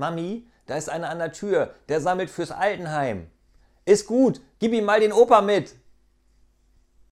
Mami, da ist einer an der Tür, der sammelt fürs Altenheim. Ist gut, gib ihm mal den Opa mit.